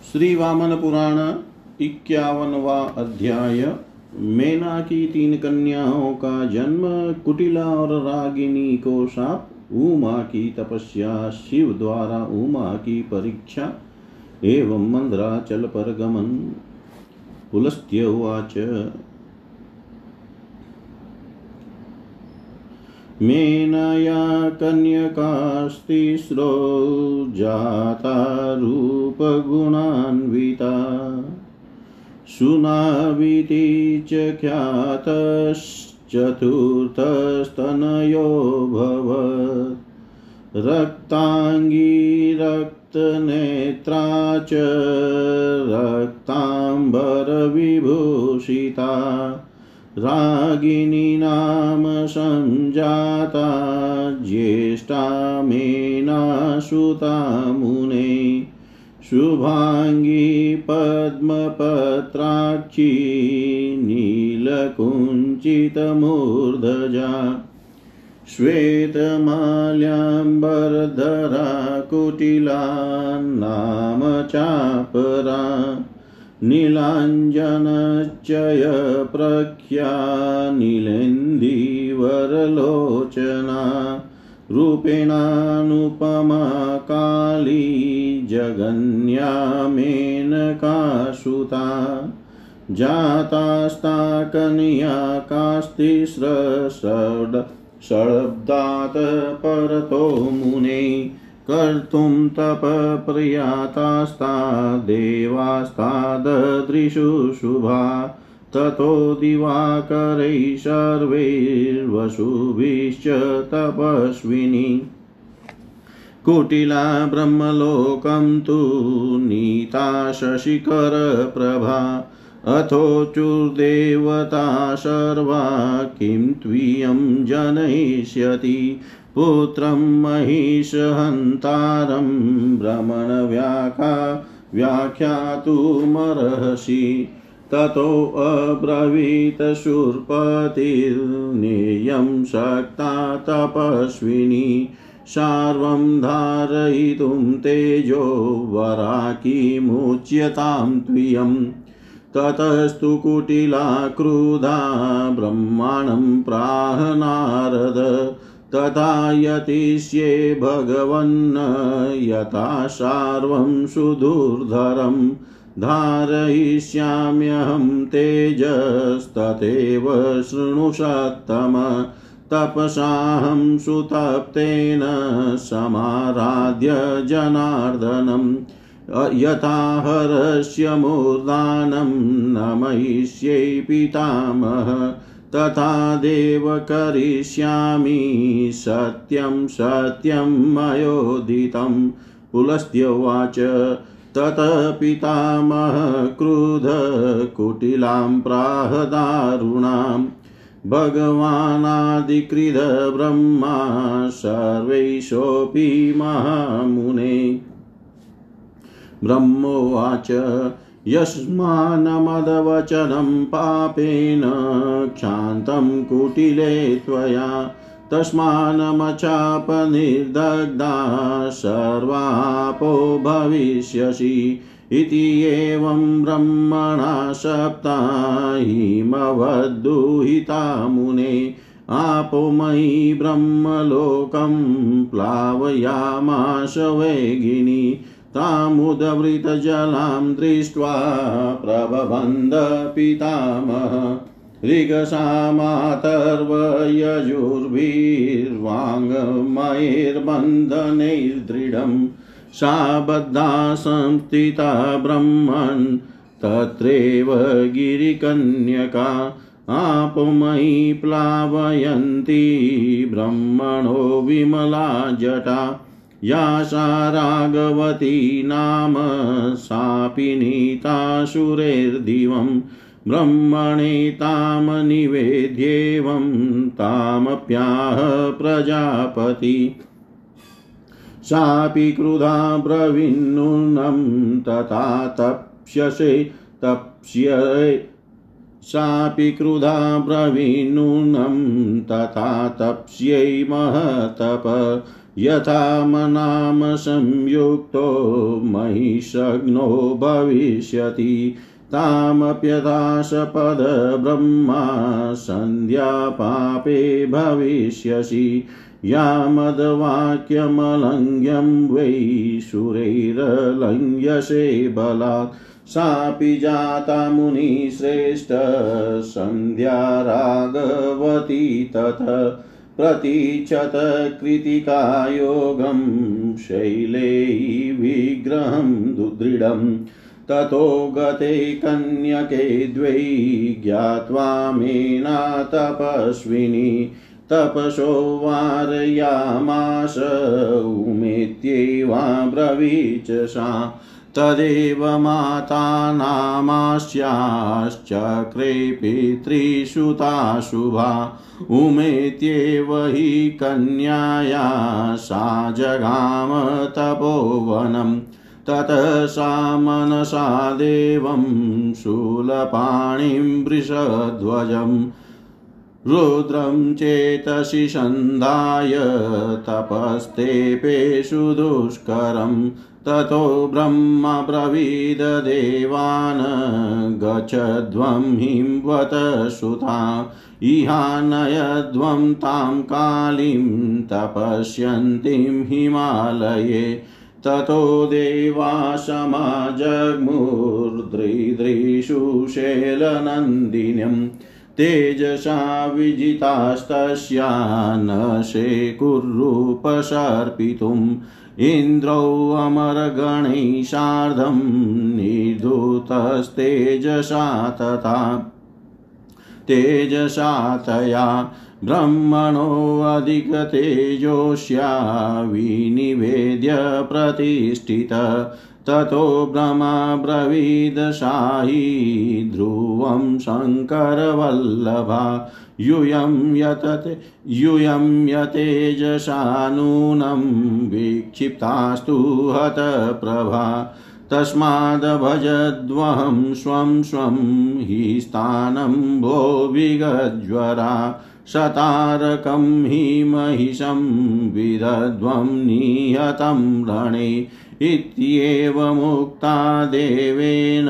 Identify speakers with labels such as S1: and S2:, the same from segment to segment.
S1: श्री वामन पुराण इक्यावनवा अध्याय। मेना की तीन कन्याओं का जन्म, कुटिला और रागिनी को साप, उमा की तपस्या, शिव द्वारा उमा की परीक्षा एवं मंद्राचल पर गमन। पुलस्त्य उवाच। मेनया कन्यकास्तिस्रो जाता रूपगुणान्विता सुनाविति च ख्यातश्चतुर्थस्तनयो भवत्। रक्ताङ्गी रक्तनेत्रा च रक्ताम्बरविभूषिता। रागिनी नाम सञ्जाता ज्येष्ठा मेनासुता मुने शुभाङ्गी पद्मपत्राक्षी नीलकुञ्चितमूर्धजा श्वेतमाल्याम्बरधरा कुटिला नाम चापरा नीलाञ्जनचय प्रख्या नीलेन्दीवरलोचना रूपेणानुपमा काली जगन्या मेनकासुता जातास्ता कन्या कास्तिस्रषड् षड्ब्दात् परतो मुने कर्तुं तपप्रियातास्ता देवास्ताददृशु शुभा। ततो दिवाकरैः सर्वैर्वसुभिश्च तपस्विनी। कुटिला ब्रह्मलोकं तु नीता शशिकरप्रभा अथोचुर्देवता सर्वा किं त्वियं जनयिष्यति। पुत्रं महिषहन्तारं भ्रमणव्याखा व्याख्यातुमर्हसि ततोऽब्रवीत् शूर्पतिर्नेयं शक्ता तपस्विनी, सार्वं धारयितुं तेजो वराकीमुच्यतां त्वियम् ततस्तु कुटिला क्रुधा ब्रह्माणं प्राह नारद तथा यतिष्ये भगवन् यथा सार्वं सुदुर्धरं धारयिष्याम्यहं तेजस्तथैव शृणुषत्तम तपसाहं सुतप्तेन समाराध्य जनार्दनम् यथा हरस्य मूर्धानं नमयिष्ये पितामह। तथा देव करिष्यामि सत्यं सत्यं मयोदितं पुलस्त्योवाच ततः पितामह क्रुधकुटिलां प्राहदारुणां भगवानादिकृतब्रह्मा सर्वैषोऽपि महामुने। ब्रह्मोवाच यस्मान्मदवचनं पापेन क्षान्तं कुटिले त्वया। तस्मान्मचापनिर्दग्धा सर्वापो भविष्यसि इति एवं ब्रह्मणा सप्ता हिमवद्दुहिता मुने आपो मयि ब्रह्मलोकं प्लावयामाश वेगिनी। तामुदवृतजलां दृष्ट्वा प्रबबन्ध पितामह। ऋगसामातर्वयजुर्भिर्वाङ्मयैर्बन्धनैर्दृढं सा बद्धा संस्थिता ब्रह्मन्, तत्रैव गिरिकन्यका। आपमयि प्लावयन्ती ब्रह्मणो विमला जटा। या सा रागवती नाम सापि नीतासुरेर्दिवं ब्रह्मणे तां निवेद्येवं तामप्याह प्रजापति। सापि क्रुधा ब्रवीन्नूनं तथा तप्स्यसे तप्स्ये सापि क्रुधा ब्रवीन्नूनं तथा तप्स्यै महतप। यथा मनाम संयुक्तो महिषग्नो भविष्यति। तामप्यदाशपदब्रह्मा सन्ध्यापापे भविष्यसि। यामद्वाक्यमलङ्घ्यं वै सुरैरलङ्घ्यसे बलात्। सापि जाता मुनिश्रेष्ठ सन्ध्या राघवती तथ प्रतीक्षत कृतिकायोगं शैले विग्रहं दुदृढम् ततो गते कन्यके द्वै ज्ञात्वा मेना तपस्विनी तपसो वारयामास उमेत्येवाब्रवीच सा तदेव माता नामास्याश्चक्रे पितृसुता शुभा उमेत्येव हि कन्याया सा जगाम तपोवनम् ततः सा मनसा देवं शूलपाणिं वृषध्वजम् रुद्रं चेतसि सन्धाय तपस्तेपेषु दुष्करम्। ततो ब्रह्मब्रवीददेवान् गच्छध्वं हिंवत सुता इहानयध्वं तां कालीं तपस्यन्तीं हिमालये। ततो देवा समाजग्मुर्दृदृशु शैलनन्दिन्यम् तेजसा विजितास्तस्या न शेकुर्रूपसर्पितुम् इन्द्रौ अमरगणैः सार्धं निर्धूतस्तेजसा तथा तेजसा तया ब्रह्मणोऽधिकतेजोष्या विनिवेद्य प्रतिष्ठित ततो ब्रह्मब्रवीदशाही ध्रुवं शङ्करवल्लभा। यूयं यतते, यूयं यतेजसा नूनं विक्षिप्तास्तु हतप्रभा तस्माद्भजद्वहं स्वं स्वं हि स्थानं भो विगज्वरा। शतारकं हि महिषं विदध्वं निहतं रणे। इत्येवमुक्ता देवेन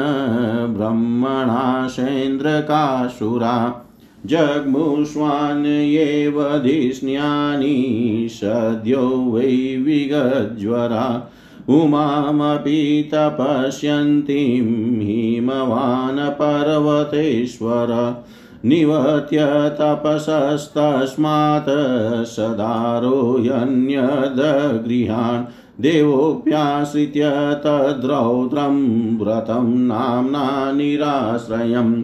S1: ब्रह्मणाशेन्द्रकासुरा। जग्मुष्वान्येव धिष्ण्यानि सद्यो वै विगज्वरा। उमामपि तपस्यन्तीं हिमवानपर्वतेश्वर। निवत्य तपसस्तस्मात् सदारोह्यन्यदगृहान्। देवोऽप्याश्रित्य तद्रौद्रं व्रतं नाम्ना निराश्रयम्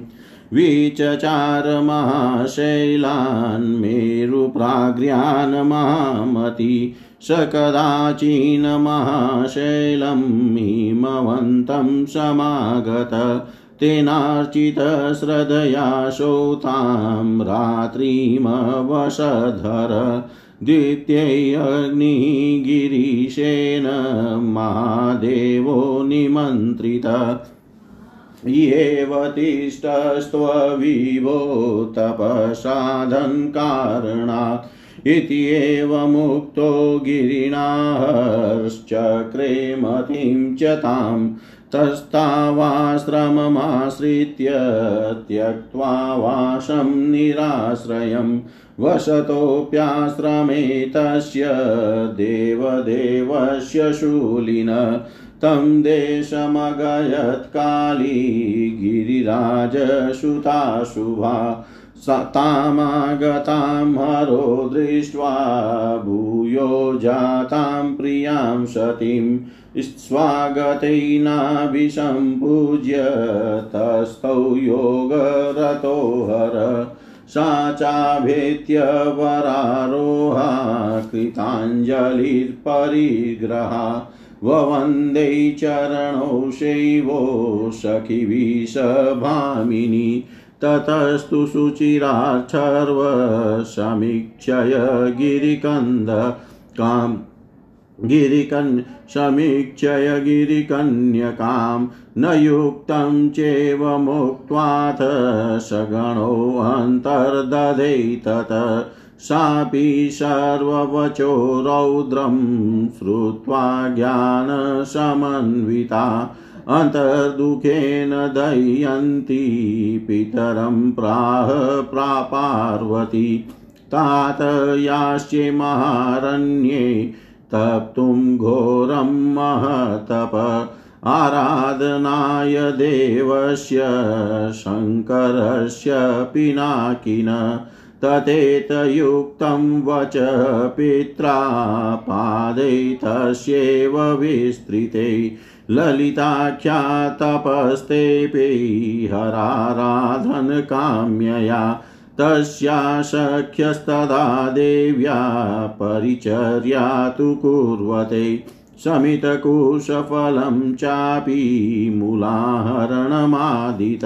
S1: विचचार महाशैलान् मेरुप्राग्र्यान् महामति स कदाचिन् महाशैलं हिमवन्तं समागत तेनार्चितश्रद्धया शोतां रात्रिमवसधर द्वितीयग्निगिरीशेन महादेवो निमन्त्रित। येव तिष्ठस्त्वविभो तपसाधनकारणात्। इत्येवमुक्तो गिरिणाहश्चक्रे मतिं च तां तस्तावाश्रममाश्रित्य त्यक्त्वा वासं निराश्रयम्। वसतोऽप्याश्रमे तस्य देवदेवस्य शूलिन तं देशमगयत्काली गिरिराजसुता तामागतां हरो दृष्ट्वा भूयो जातां प्रियाँ सतीं स्वागतैनाभिसम्पूज्य तस्थौ योगरतो हर सा चाभेत्य वरारोहा कृताञ्जलिर्परिग्रहा ववन्दे चरणौ शैवो सखिविषभामिनी ततस्तु शुचिराच्छर्वसमीक्षय गिरिकन्द। काम् गिरिकन् समीक्षय गिरिकन्यकां न युक्तं चेवमुक्त्वाथ सगणोऽन्तर्दधे तत् सापि सर्ववचो रौद्रं श्रुत्वा ज्ञानसमन्विता अन्तर्दुःखेन दह्यन्ती पितरं प्राह प्रापार्वती। तात यास्ये महारण्ये तप्तुं घोरं महतप आराधनाय देवस्य शङ्करस्य पिनाकिन तथेतयुक्तं वच पित्रा पादै तस्यैव विस्तृते ललिताख्या तपस्तेऽपि हराराधनकाम्यया तस्या सख्यस्तदा देव्या परिचर्या तु कुर्वते शमितकुशफलं चापि मूलाहरणमादित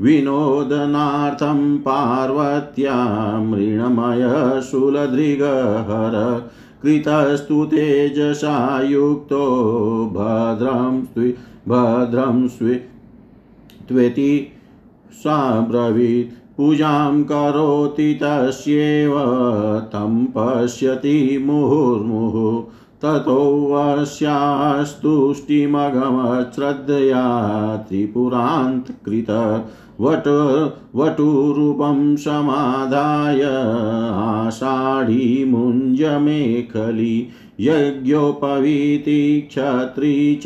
S1: विनोदनार्थं पार्वत्या मृणमयशूलदृगहर कृतस्तु तेजसा युक्तो भद्रं भद्रं स्वी त्वेति साब्रवीत्। पूजां करोति तस्यैव, तं पश्यति मुहुर्मुहुः। ततोऽस्यास्तुष्टिमगमश्रद्धया त्रिपुरान्तकृत। वट, वटुरूपं समाधाय आषाढीमुञ्जमेखली यज्ञोपवीति क्षत्री च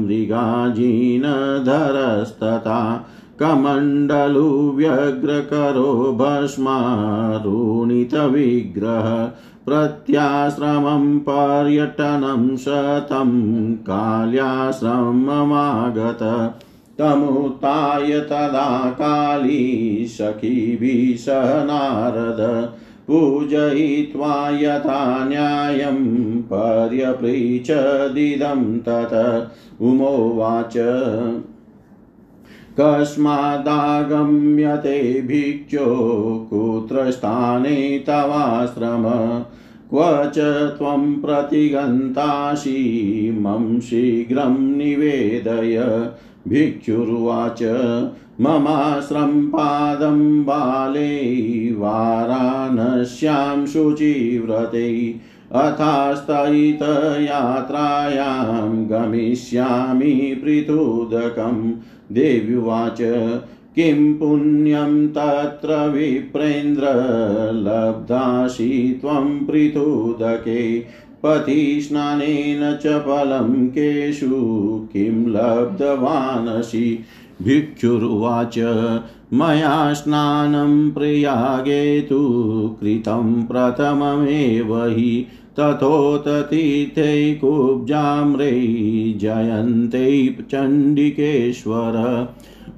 S1: मृगाजीनधरस्तथा। कमण्डलुव्यग्रकरो भस्मारुणितविग्रह प्रत्याश्रमं पर्यटनं शतं काल्याश्रममागत तमुत्थाय तदा काली सखीभिः सह नारद पूजयित्वा यथा न्यायं पर्यपृच्छदिदं तत उमोवाच कस्मादागम्यते भिक्षो कुत्र स्थाने तवाश्रम, क्व च त्वं प्रतिगन्तासि मम शीघ्रं निवेदय। भिक्षुरुवाच, ममाश्रं पादं बाले, वाराणस्यां शुचिव्रते अथास्तयितयात्रायां गमिष्यामि पृथुदकं देव्युवाच किं पुण्यं तत्र विप्रेन्द्र, लब्धासि त्वं पृथुदके पथिस्नानेन च फलं केषु किं लब्धवानसि। भिक्षुरुवाच, मया स्नानं प्रयागे तु कृतं प्रथममेव हि तथोततीर्थै कुब्जाम्रै जयन्ते चण्डिकेश्वर।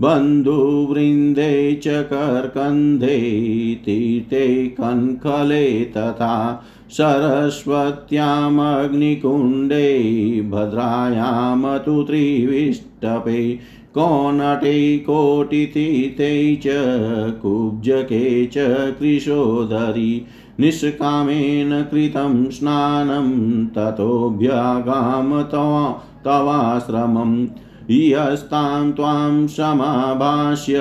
S1: बन्धुवृन्दे च कर्कन्धे तीर्थे कङ्कले तथा सरस्वत्यामग्निकुण्डे भद्रायां तु त्रिविष्टपे कोनटे कोटितीर्थे च कुब्जके च कृशोदरी। निष्कामेन कृतं स्नानं ततोऽभ्यागाम तवाश्रमम् इयस्तां त्वां समाभाष्य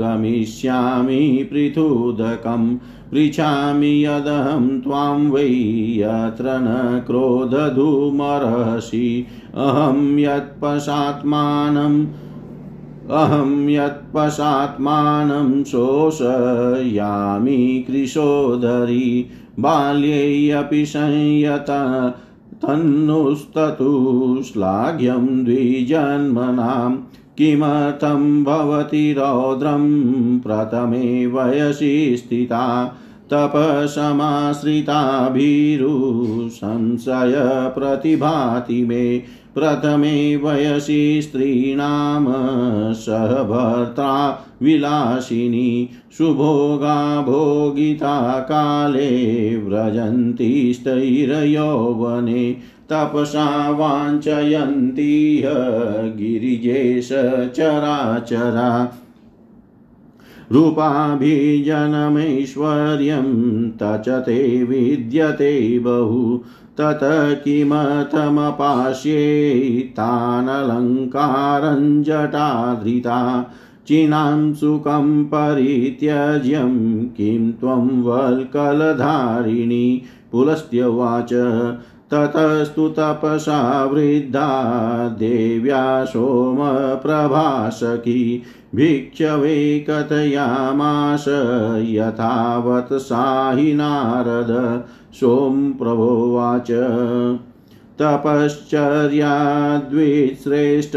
S1: गमिष्यामि पृथुदकं पृच्छामि यदहं त्वां वै यत्र न क्रोधधूमर्हसि। अहं यत्पशात्मानम् अहं यत्पशात्मानं शोषयामि कृशोदरी बाल्येऽपि संयत, तन्नुस्ततु श्लाघ्यं द्विजन्मनां। किमर्थं भवति रौद्रं? प्रथमे वयसि स्थिता तपसमाश्रिताभिरुसंशय प्रतिभाति मे। प्रथमे वयसि स्त्रीणां सहभर्त्रा विलासिनी सुभोगा भोगिता काले व्रजन्ति स्थैरयौवने तपसा वाञ्छयन्ति गिरिजेश चराचरा रूपाभिजनमैश्वर्यं तच ते विद्यते बहु, तत किमथमपास्ये तानलङ्कारञ्जटाधृता, चीनां सुखं परित्यज्यं किं त्वं वल्कलधारिणी पुलस्त्यवाच ततस्तु तपसा वृद्धा देव्या सोमप्रभासखी भिक्षवे कथयामास यथावत् साहि नारद सोमप्रभोवाच तपश्चर्याद्विश्रेष्ठ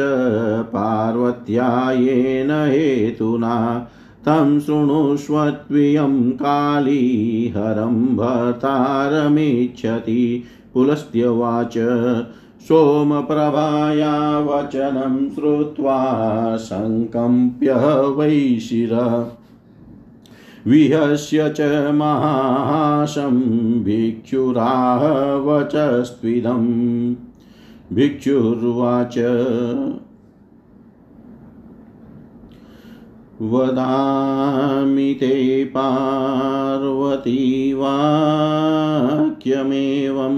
S1: पार्वत्या येन हेतुना तं शृणुष्वत्वियं काली हरं भर्तारमिच्छति। पुलस्त्यवाच। सोमप्रभाया वचनं श्रुत्वा सङ्कम्प्य वैशिर विहस्य च महाशं भिक्षुराह वचस्त्विदं भिक्षुर्वाच वदामि ते पार्वती वाक्यमेवं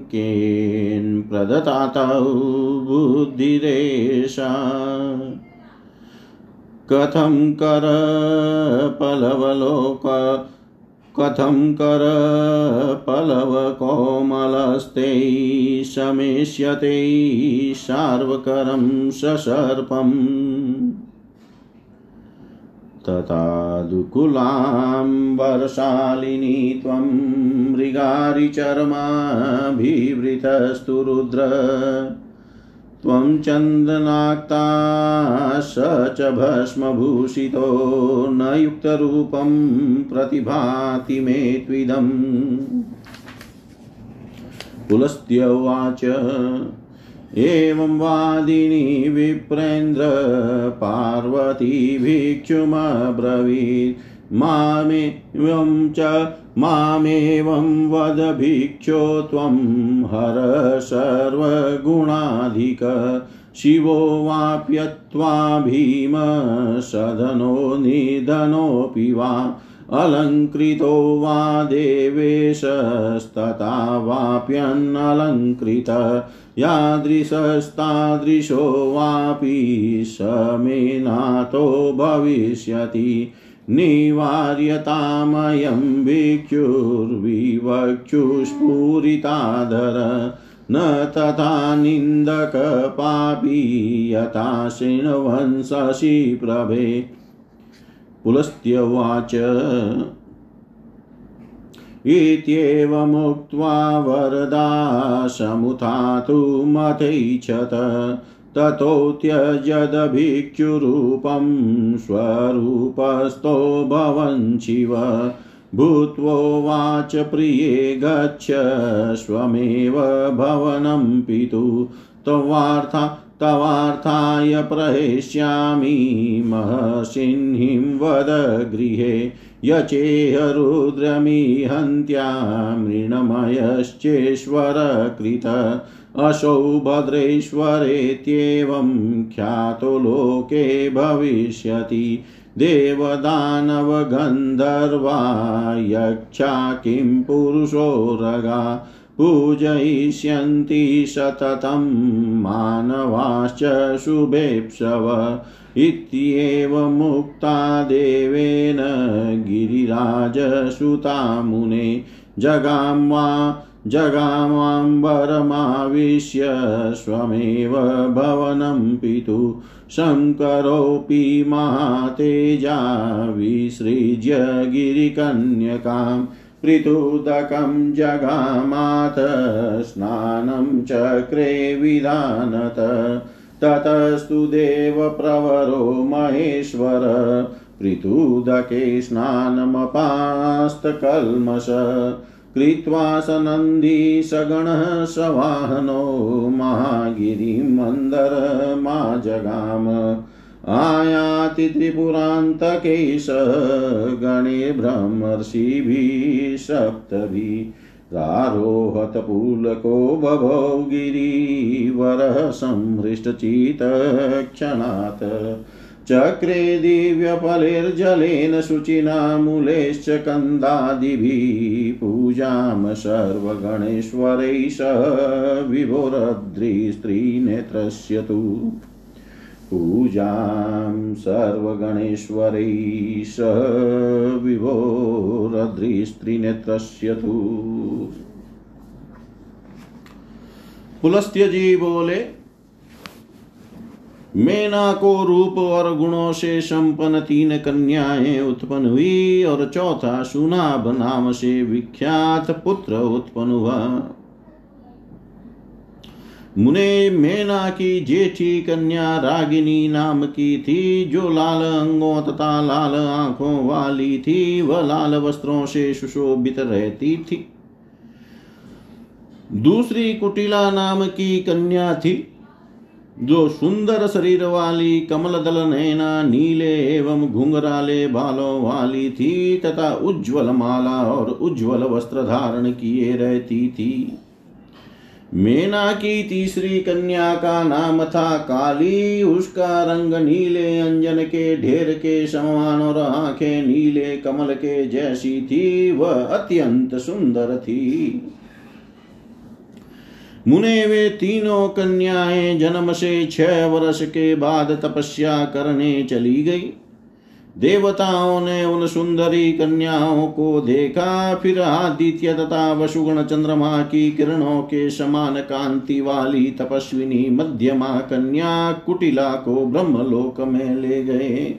S1: केन प्रदतातौ बुद्धिरेषा कथं करपलवलोक कथं करपलवकोमलस्ते शमेष्यते सार्वकरं ससर्पम्। तथादुकुलां वर्षालिनी त्वं मृगारिचर्माभिवृतस्तु रुद्र। त्वं चन्दनाक्ता स च भस्मभूषितो न युक्तरूपं प्रतिभाति मे त्विदम् पुलस्त्यवाच एवं वादिनी विप्रेन्द्र पार्वती भिक्षुमब्रवीत् मामेवं च मामेवं वद भिक्षो त्वं हर सर्वगुणाधिक। शिवो वाप्यत्वा भीम निधनोऽपि वा। अलङ्कृतो वा देवेशस्तथा वाप्यन्नलङ्कृत यादृशस्तादृशो वापि समेनातो भविष्यति, निवार्यतामयं भिक्षुर्विवक्षुस्फुरिताधर न तथा निन्दकपापी यथा शृण्वंससि प्रभे पुलस्त्यवाच इत्येवमुक्त्वा वरदा समुथातु मथैच्छत ततो त्यजदभिक्षुरूपं स्वरूपस्थो भवन् शिव। भूत्वोवाच प्रिये गच्छ, स्वमेव भवनं पितु। त्वार्था तवार्थाय प्रहेष्यामि महर्षिह्निं वद गृहे। यचेह रुद्रमिहन्त्या मृणमयश्चेश्वरकृत असौ भद्रेश्वरेत्येवं ख्यातो लोके भविष्यति। देवदानवगन्धर्वा यक्षा किं पुरुषो रगा। पूजयिष्यन्ति सततं मानवाश्च शुभेप्सव इत्येवमुक्ता देवेन गिरिराजसुता मुने जगां वा जगामाम्बरमाविश्य स्वमेव भवनं पितु। शङ्करोऽपि महातेजा विसृज्य गिरिकन्यकां पृथुदकं जगामाथ, स्नानं चक्रे विधानत। ततस्तु देवप्रवरो महेश्वर पृथुदके स्नानमपास्तकल्मष। कृत्वा सनन्दी सगणः सवाहनो महागिरिमन्दरमा जगाम। आयाति त्रिपुरान्तके स गणेर्ब्रह्मर्षिभिः सप्तभिः रारोहतपुलको बभौ गिरिवरः संहृष्टचितक्षणात् चक्रे दिव्यफलैर्जलेन शुचिना मूलेश्च कन्दादिभिः पूजां सर्वगणेश्वरैः सह विभोरद्रिस्त्रीनेत्रस्य तु पूजां सर्वगणेश्वरैः सह विभोरद्रिस्त्रिनेत्रस्य तु। पुलस्त्य जी बोले मेना को रूप और गुणों से संपन्न तीन कन्याएँ उत्पन्न हुई और चौथा सुनाभ नाम से विख्यात पुत्र उत्पन्न हुआ। मुने मेना की जेठी कन्या रागिनी नाम की थी, जो लाल अंगों तथा लाल आँखों वाली थी, वह वा लाल वस्त्रों से सुशोभित रहती थी। दूसरी कुटिला नाम की कन्या थी, जो सुंदर शरीर वाली कमल दल नैना, नीले एवं घुंघराले बालों वाली थी, तथा उज्जवल माला और उज्जवल वस्त्र धारण किए रहती थी। मेना की तीसरी कन्या का नाम था काली। उसका रंग नीले, अंजन के ढेर के समान और आँखें नीले, कमल के जैसी थी। वह अत्यंत सुंदर थी। मुने वे तीनों कन्याएँ जन्म से छह वर्ष के बाद तपस्या करने चली गई। देवताओं ने उन सुंदरी कन्याओं को देखा, फिर आदित्य तथा वसुगण चंद्रमा की किरणों के समान कांति वाली तपस्विनी मध्यमा कन्या कुटिला को ब्रह्मलोक में ले गए।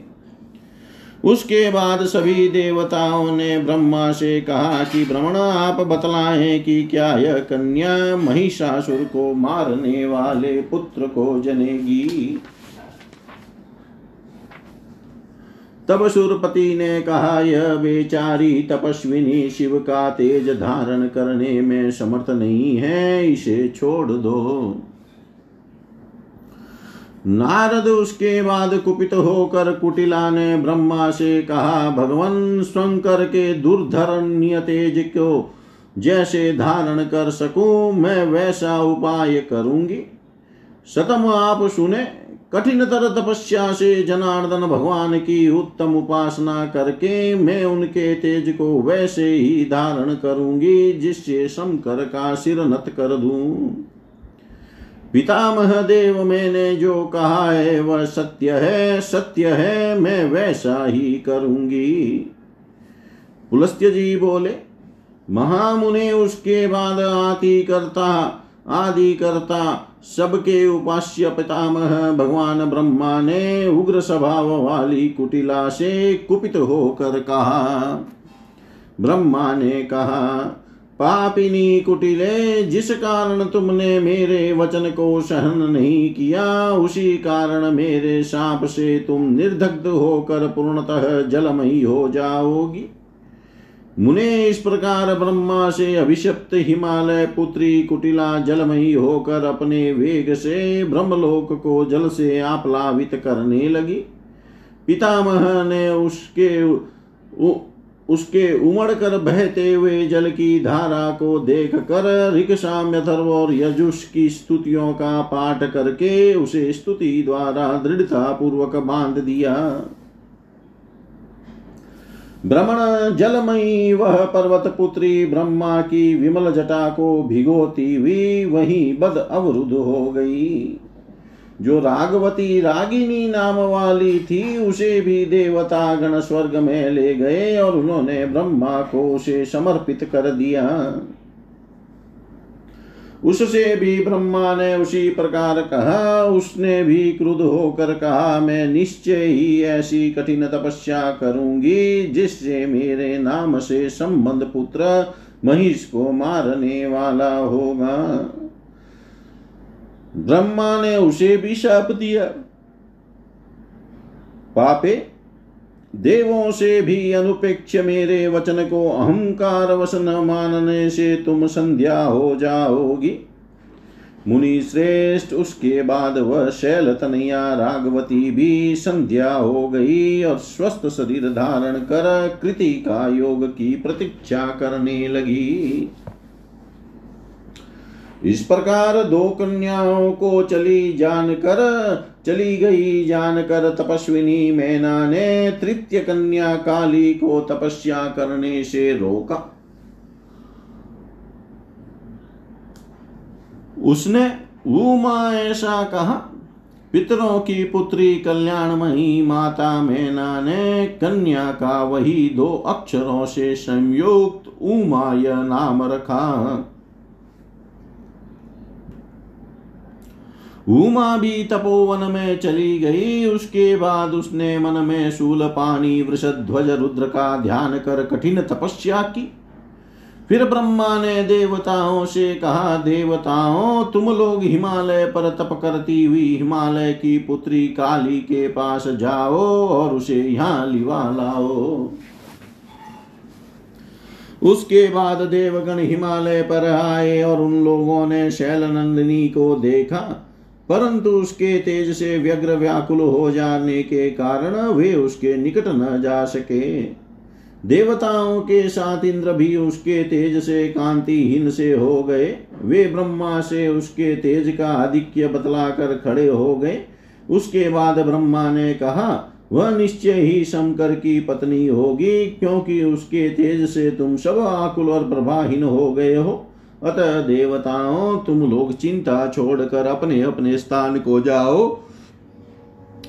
S1: उसके बाद सभी देवताओं ने ब्रह्मा से कहा कि, ब्रह्मण, आप बतलाएँ कि क्या यह कन्या महिषासुर को मारने वाले पुत्र को जनेगी? तब सुरपति ने कहा, यह बेचारी तपस्विनी शिव का तेज धारण करने में समर्थ नहीं है, इसे छोड़ दो। नारद उसके बाद कुपित होकर कुटिला ने ब्रह्मा से कहा, भगवान शंकर के दुर्धरण्य तेज को जैसे धारण कर सकूँ, मैं वैसा उपाय करूँगी। सतम आप सुने। कठिनतर तपस्या से जनार्दन भगवान की उत्तम उपासना करके मैं उनके तेज को वैसे ही धारण करूँगी, जिससे शंकर का सिर नत कर दूँ। पितामह देव, मैंने जो कहा है, वह सत्य है। सत्य है, मैं वैसा ही करूँगी। पुलस्त्य जी बोले, महामुने, उसके बाद आती करता, आदि करता सबके उपास्य पितामह भगवान ब्रह्मा ने उग्र स्वभाव वाली कुटिला से कुपित होकर कहा, ब्रह्मा ने कहा, पापिनी कुटिले, जिस कारण तुमने मेरे वचन को सहन नहीं किया, उसी कारण मेरे साप से तुम निर्दग्ध होकर पूर्णतः जलमयी हो जाओगी। मुने इस प्रकार ब्रह्मा से अभिशप्त हिमालय पुत्री कुटिला जलमयी होकर अपने वेग से ब्रह्मलोक को जल से आप्लावित करने लगी। पितामह ने उसके उ, उसके उमड़ कर बहते हुए जल की धारा को देख कर ऋक साम्यथर्व और यजुष की स्तुतियों का पाठ करके उसे स्तुति द्वारा दृढ़ता पूर्वक बाँध दिया। भ्रमण जलमयी वह पर्वत पुत्री ब्रह्मा की विमल जटा को भिगोती हुई वहीं बद अवरुद्ध हो गई। जो रागवती रागिनी नाम वाली थी, उसे भी देवता गण स्वर्ग में ले गए और उन्होंने ब्रह्मा को उसे समर्पित कर दिया। उससे भी ब्रह्मा ने उसी प्रकार कहा, उसने भी क्रुद्ध होकर कहा, मैं निश्चय ही ऐसी कठिन तपस्या करूँगी, जिससे मेरे नाम से संबंध पुत्र महिष को मारने वाला होगा। ब्रह्मा ने उसे भी शाप दिया। पापे देवों से भी अनुपेक्ष मेरे वचन को अहंकार वश न मानने से तुम संध्या हो जाओगी। मुनि श्रेष्ठ, उसके बाद वह शैल तनया रागवती भी संध्या हो गई और स्वस्थ शरीर धारण कर कृति का योग की प्रतीक्षा करने लगी। इस प्रकार दो कन्याओं को चली जानकर, चली गई जानकर तपस्विनी मैना ने तृतीय कन्या काली को तपस्या करने से रोका। उसने उमा ऐसा कहा, पितरों की पुत्री कल्याणमयी माता मैना ने कन्या का वही दो अक्षरों से संयुक्त उमा यह नाम रखा। उमा भी तपोवन में चली गई उसके बाद उसने मन में शूल पानी वृषध्वज रुद्र का ध्यान कर कठिन तपस्या की फिर ब्रह्मा ने देवताओं से कहा, देवताओं, तुम लोग हिमालय पर तप करती हुई हिमालय की पुत्री काली के पास जाओ और उसे यहाँ लिवा लाओ। उसके बाद देवगण हिमालय पर आए और उन लोगों ने शैल नंदिनी को देखा। परंतु उसके तेज से व्यग्र व्याकुल हो जाने के कारण वे उसके निकट न जा सके। देवताओं के साथ इंद्र भी उसके तेज से कांतिहीन से हो गए। वे ब्रह्मा से उसके तेज का आधिक्य बतलाकर खड़े हो गए। उसके बाद ब्रह्मा ने कहा, वह निश्चय ही शंकर की पत्नी होगी, क्योंकि उसके तेज से तुम सब आकुल और प्रभाहीन हो गए हो। अतः देवताओं, तुम लोग चिंता छोड़कर अपने अपने स्थान को जाओ।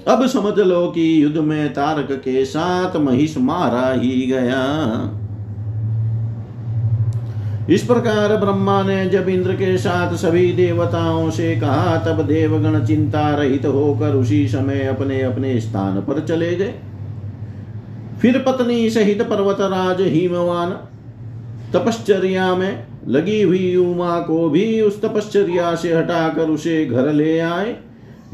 S1: अब समझ लो कि युद्ध में तारक के साथ महिष मारा ही गया। इस प्रकार ब्रह्मा ने जब इंद्र के साथ सभी देवताओं से कहा, तब देवगण चिंता रहित होकर उसी समय अपने अपने स्थान पर चले गए। फिर पत्नी सहित पर्वतराज हिमवान तपश्चर्या में लगी हुई उमा को भी उस तपश्चर्या से हटाकर उसे घर ले आए।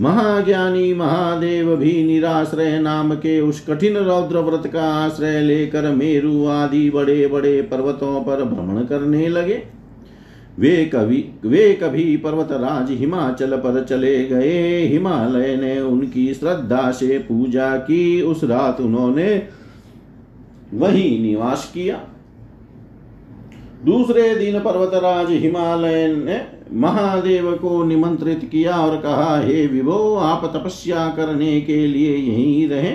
S1: महाज्ञानी महादेव भी निराश्रय नाम के उस कठिन रौद्र व्रत का आश्रय लेकर मेरु आदि बड़े बड़े पर्वतों पर भ्रमण करने लगे। वे कभी वे कभी पर्वतराज हिमाचल पर चले गए। हिमालय ने उनकी श्रद्धा से पूजा की। उस रात उन्होंने वही निवास किया। दूसरे दिन पर्वतराज हिमालय ने महादेव को निमंत्रित किया और कहा, हे विभो, आप तपस्या करने के लिए यहीं रहे।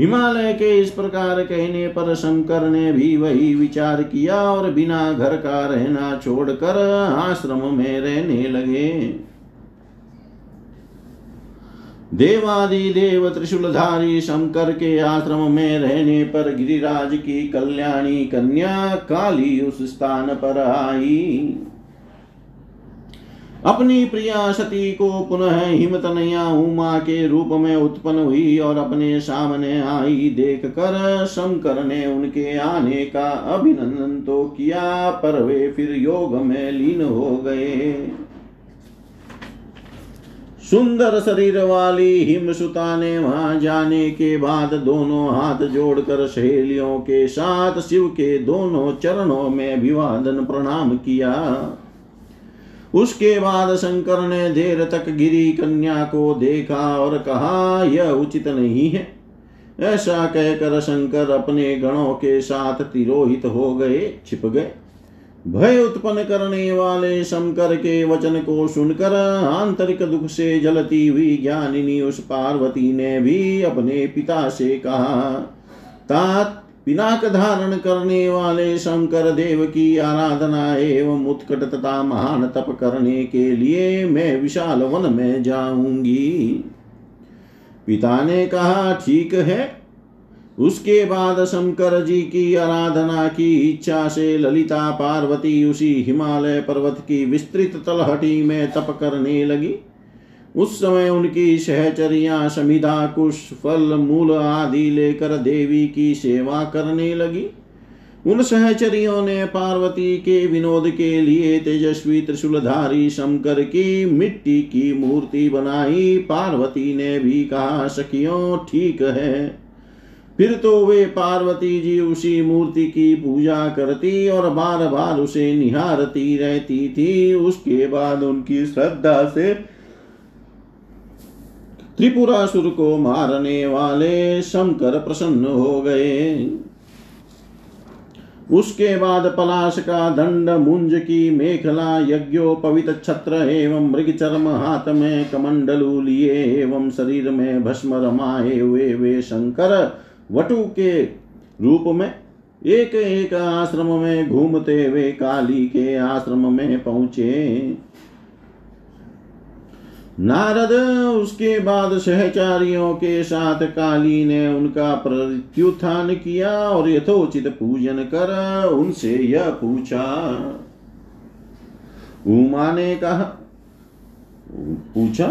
S1: हिमालय के इस प्रकार कहने पर शंकर ने भी वही विचार किया और बिना घर का रहना छोड़कर आश्रम में रहने लगे। देवादि देव त्रिशूलधारी शंकर के आश्रम में रहने पर गिरिराज की कल्याणी कन्या काली उस स्थान पर आई। अपनी प्रिया सती को पुनः हिमतनया उमा के रूप में उत्पन्न हुई और अपने सामने आई। देख कर शंकर ने उनके आने का अभिनंदन तो किया, पर वे फिर योग में लीन हो गए। सुंदर शरीर वाली हिमसुता ने वहाँ जाने के बाद दोनों हाथ जोड़कर सहेलियों के साथ शिव के दोनों चरणों में अभिवादन प्रणाम किया। उसके बाद शंकर ने देर तक गिरी कन्या को देखा और कहा, यह उचित नहीं है। ऐसा कहकर शंकर अपने गणों के साथ तिरोहित हो गए, छिप गए। भय उत्पन्न करने वाले शंकर के वचन को सुनकर आंतरिक दुख से जलती हुई ज्ञानिनी उस पार्वती ने भी अपने पिता से कहा, तात पिनाक धारण करने वाले शंकर देव की आराधना एवं उत्कट तथा महान तप करने के लिए मैं विशाल वन में जाऊँगी। पिता ने कहा, ठीक है उसके बाद शंकर जी की आराधना की इच्छा से ललिता पार्वती उसी हिमालय पर्वत की विस्तृत तलहटी में तप करने लगी। उस समय उनकी सहचरिया, समिधा, कुश, फल, मूल आदि लेकर देवी की सेवा करने लगी। उन सहचरियों ने पार्वती के विनोद के लिए तेजस्वी त्रिशूलधारी शंकर की मिट्टी की मूर्ति बनाई। पार्वती ने भी कहा, सखियों, ठीक है। फिर तो वे पार्वती जी उसी मूर्ति की पूजा करती और बार बार उसे निहारती रहती थी। उसके बाद उनकी श्रद्धा से त्रिपुरासुर को मारने वाले शंकर प्रसन्न हो गए। उसके बाद पलाश का दंड मुंज की मेखला यज्ञोपवित छत्र एवं मृग चर्म हाथ में कमंडलू लिए एवं शरीर में भस्म रमाए हुए वे शंकर वटु के रूप में, एक एक आश्रम में घूमते हुए काली के आश्रम में पहुँचे। नारद उसके बाद सहचारियों के साथ काली ने उनका प्रत्युत्थान किया और यथोचित पूजन कर उनसे यह पूछा। उमा ने कहा, पूछा,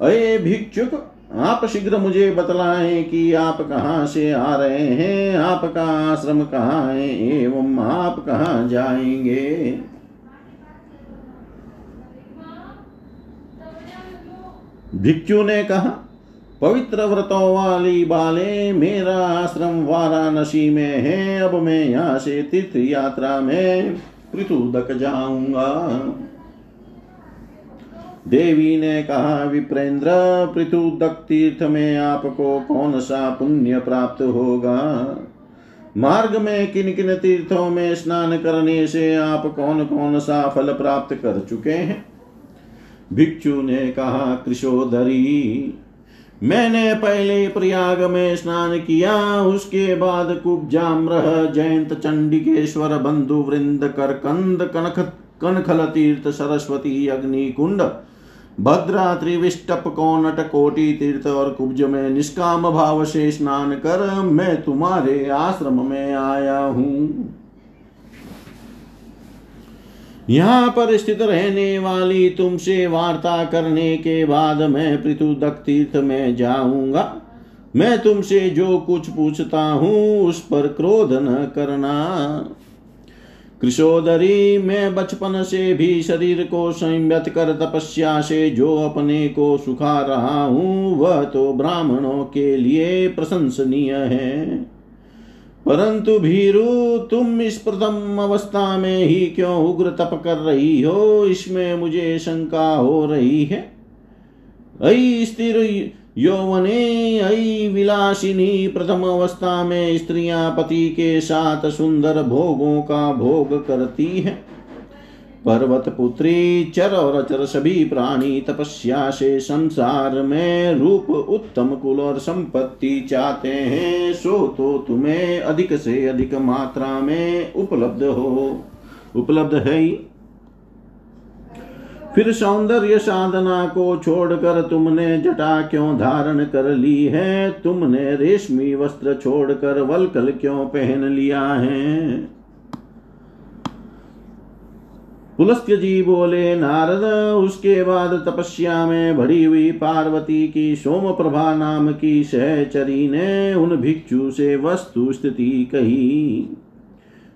S1: अये भिक्षुक आप शीघ्र मुझे बतलाएँ कि आप कहाँ से आ रहे हैं, आपका आश्रम कहाँ है एवं आप कहाँ जाएँगे? भिक्षु ने कहा, पवित्र व्रतों वाली बाले, मेरा आश्रम वाराणसी में है, अब मैं यहाँ से तीर्थ यात्रा में पृथु पृथुदक जाऊँगा। देवी ने कहा, विप्रेंद्र पृथुदक तीर्थ में आपको कौन सा पुण्य प्राप्त होगा? मार्ग में किन किन तीर्थों में स्नान करने से आप कौन कौन सा फल प्राप्त कर चुके हैं? भिक्षु ने कहा कृषोधरी मैंने पहले प्रयाग में स्नान किया, उसके बाद कुब्जाम्र जयंत चंडिकेश्वर, बंधु वृंद, करकंद कनक कनखल तीर्थ सरस्वती, अग्निकुंड भद्रा त्रिविष्टप कोनट कोटि तीर्थ और कुब्ज में निष्काम भाव से स्नान कर मैं तुम्हारे आश्रम में आया हूँ। यहाँ पर स्थित रहने वाली तुमसे वार्ता करने के बाद मैं पृथुदक तीर्थ में जाऊँगा। मैं तुमसे जो कुछ पूछता हूँ उस पर क्रोध न करना। कृषोदरी मैं बचपन से भी शरीर को संयत कर तपस्या से जो अपने को सुखा रहा हूँ, वह तो ब्राह्मणों के लिए प्रशंसनीय है। परंतु भीरु, तुम इस प्रथम अवस्था में ही क्यों उग्र तप कर रही हो? इसमें मुझे शंका हो रही है। ऐ स्थिर यौवने ऐ विलासिनी प्रथम अवस्था में स्त्रियाँ पति के साथ सुंदर भोगों का भोग करती हैं। पर्वत पुत्री, चर और अचर सभी प्राणी तपस्या से संसार में रूप उत्तम कुल और संपत्ति चाहते हैं, सो तो तुम्हें अधिक से अधिक मात्रा में उपलब्ध हो। उपलब्ध है ही फिर सौंदर्य साधना को छोड़कर तुमने जटा क्यों धारण कर ली है? तुमने रेशमी वस्त्र छोड़कर वलकल क्यों पहन लिया है? पुलस्त्य जी बोले, नारद, उसके बाद तपस्या में भरी हुई पार्वती की सोम प्रभा नाम की सहचरी ने उन भिक्षु से वस्तु स्थिति कही।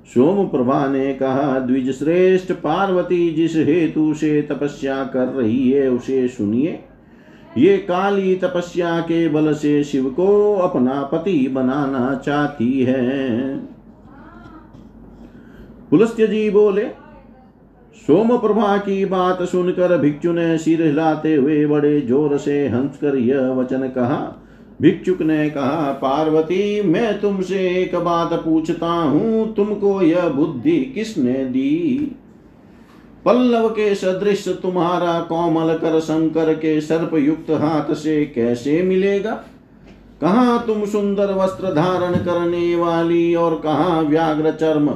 S1: सोम प्रभा ने कहा द्विज श्रेष्ठ पार्वती जिस हेतु से तपस्या कर रही है, उसे सुनिए। ये काली तपस्या के बल से शिव को अपना पति बनाना चाहती है। पुलस्त्य जी बोले सोम प्रभा की बात सुनकर भिक्षु ने सिर हिलाते हुए बड़े ज़ोर से हंसकर यह वचन कहा भिक्षुक ने कहा, पार्वती, मैं तुमसे एक बात पूछता हूँ। तुमको यह बुद्धि किसने दी? पल्लव के सदृश तुम्हारा कोमल कर शंकर के सर्प युक्त हाथ से कैसे मिलेगा? कहा तुम सुंदर वस्त्र धारण करने वाली और कहा व्याघ्र चर्म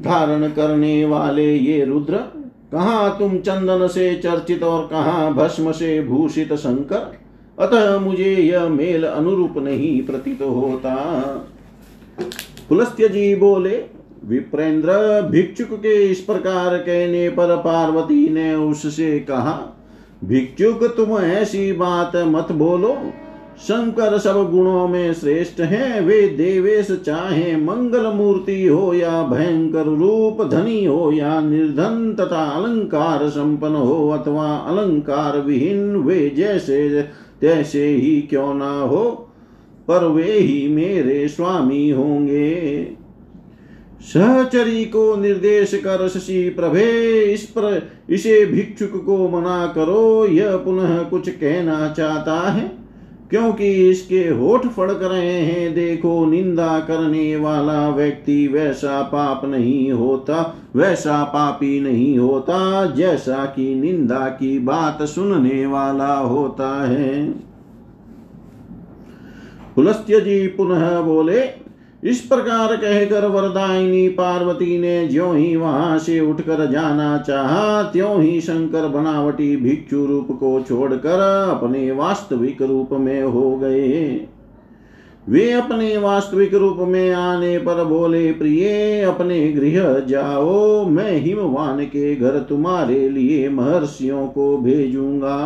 S1: धारण करने वाले ये रुद्र? कहा तुम चंदन से चर्चित और कहा भस्म से भूषित शंकर? अतः मुझे यह मेल अनुरूप नहीं प्रतीत होता। पुलस्त्य जी बोले, विप्रेंद्र, भिक्षुक के इस प्रकार कहने पर पार्वती ने उससे कहा, भिक्षुक, तुम ऐसी बात मत बोलो। शंकर सब गुणों में श्रेष्ठ हैं, वे देवेश चाहे मंगल मूर्ति हो या भयंकर रूप धनी हो या निर्धन तथा अलंकार संपन्न हो अथवा अलंकार विहीन, वे जैसे तैसे ही क्यों ना हो? पर वे ही मेरे स्वामी होंगे। सहचरी को निर्देश कर शशि प्रभे, इस पर, इसे भिक्षुक को मना करो, यह पुनः कुछ कहना चाहता है। क्योंकि इसके होठ फड़क रहे हैं, देखो निंदा करने वाला व्यक्ति वैसा पाप नहीं होता, वैसा पापी नहीं होता, जैसा कि निंदा की बात सुनने वाला होता है। पुलस्त्य जी पुनः बोले इस प्रकार कहकर वरदायिनी पार्वती ने ज्यो ही वहाँ से उठकर जाना चाहा, त्यों ही शंकर बनावटी भिक्षु रूप को छोड़कर अपने वास्तविक रूप में हो गए। वे अपने वास्तविक रूप में आने पर बोले, प्रिय, अपने गृह जाओ, मैं हिमवान के घर तुम्हारे लिए महर्षियों को भेजूँगा।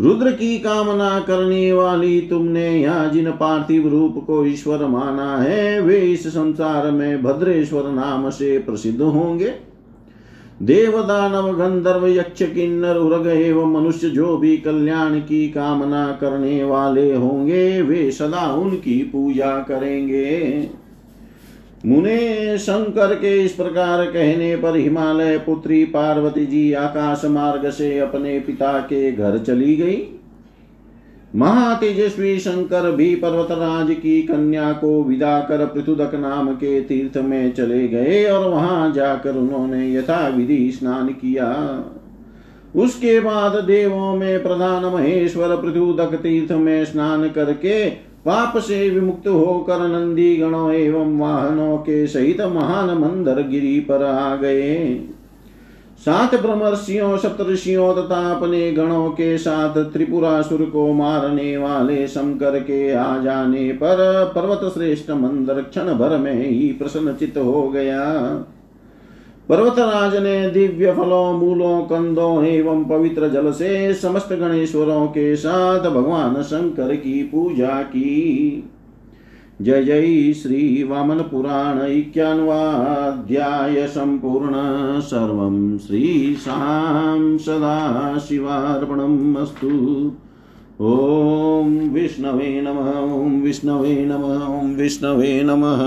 S1: रुद्र की कामना करने वाली तुमने यहाँ जिन पार्थिव रूप को ईश्वर माना है। वे इस संसार में भद्रेश्वर नाम से प्रसिद्ध होंगे। देव दानव गंधर्व, यक्ष, किन्नर, उर्ग एवं मनुष्य जो भी कल्याण की कामना करने वाले होंगे, वे सदा उनकी पूजा करेंगे। मुने शंकर के इस प्रकार कहने पर हिमालय पुत्री पार्वती जी आकाश मार्ग से अपने पिता के घर चली गई। महातेजस्वी शंकर भी पर्वतराज की कन्या को विदा कर पृथुदक नाम के तीर्थ में चले गए और वहाँ जाकर उन्होंने यथा विधि स्नान किया। उसके बाद देवों में प्रधान महेश्वर पृथुदक तीर्थ में स्नान करके पाप से विमुक्त होकर नंदी गणों एवं वाहनों के सहित महान मंदर गिरी पर आ गए। सात ब्रह्मर्षियों सप्तषियों तथा अपने गणों के साथ त्रिपुरासुर को मारने वाले शंकर के आ जाने पर पर्वत श्रेष्ठ मंदर क्षण भर में ही प्रसन्नचित हो गया। पर्वतराज ने दिव्य फलों मूलों कंदों एवं पवित्र जल से समस्त गणेश्वरों के साथ भगवान शंकर की पूजा की। जय जय श्री वामन पुराण इक्यान्वाध्याय सम्पूर्ण सर्वं श्रीशां सदाशिवार्पणम् अस्तु। ॐ विष्णवे नमः, ॐ विष्णवे नमः, ॐ विष्णवे नमः।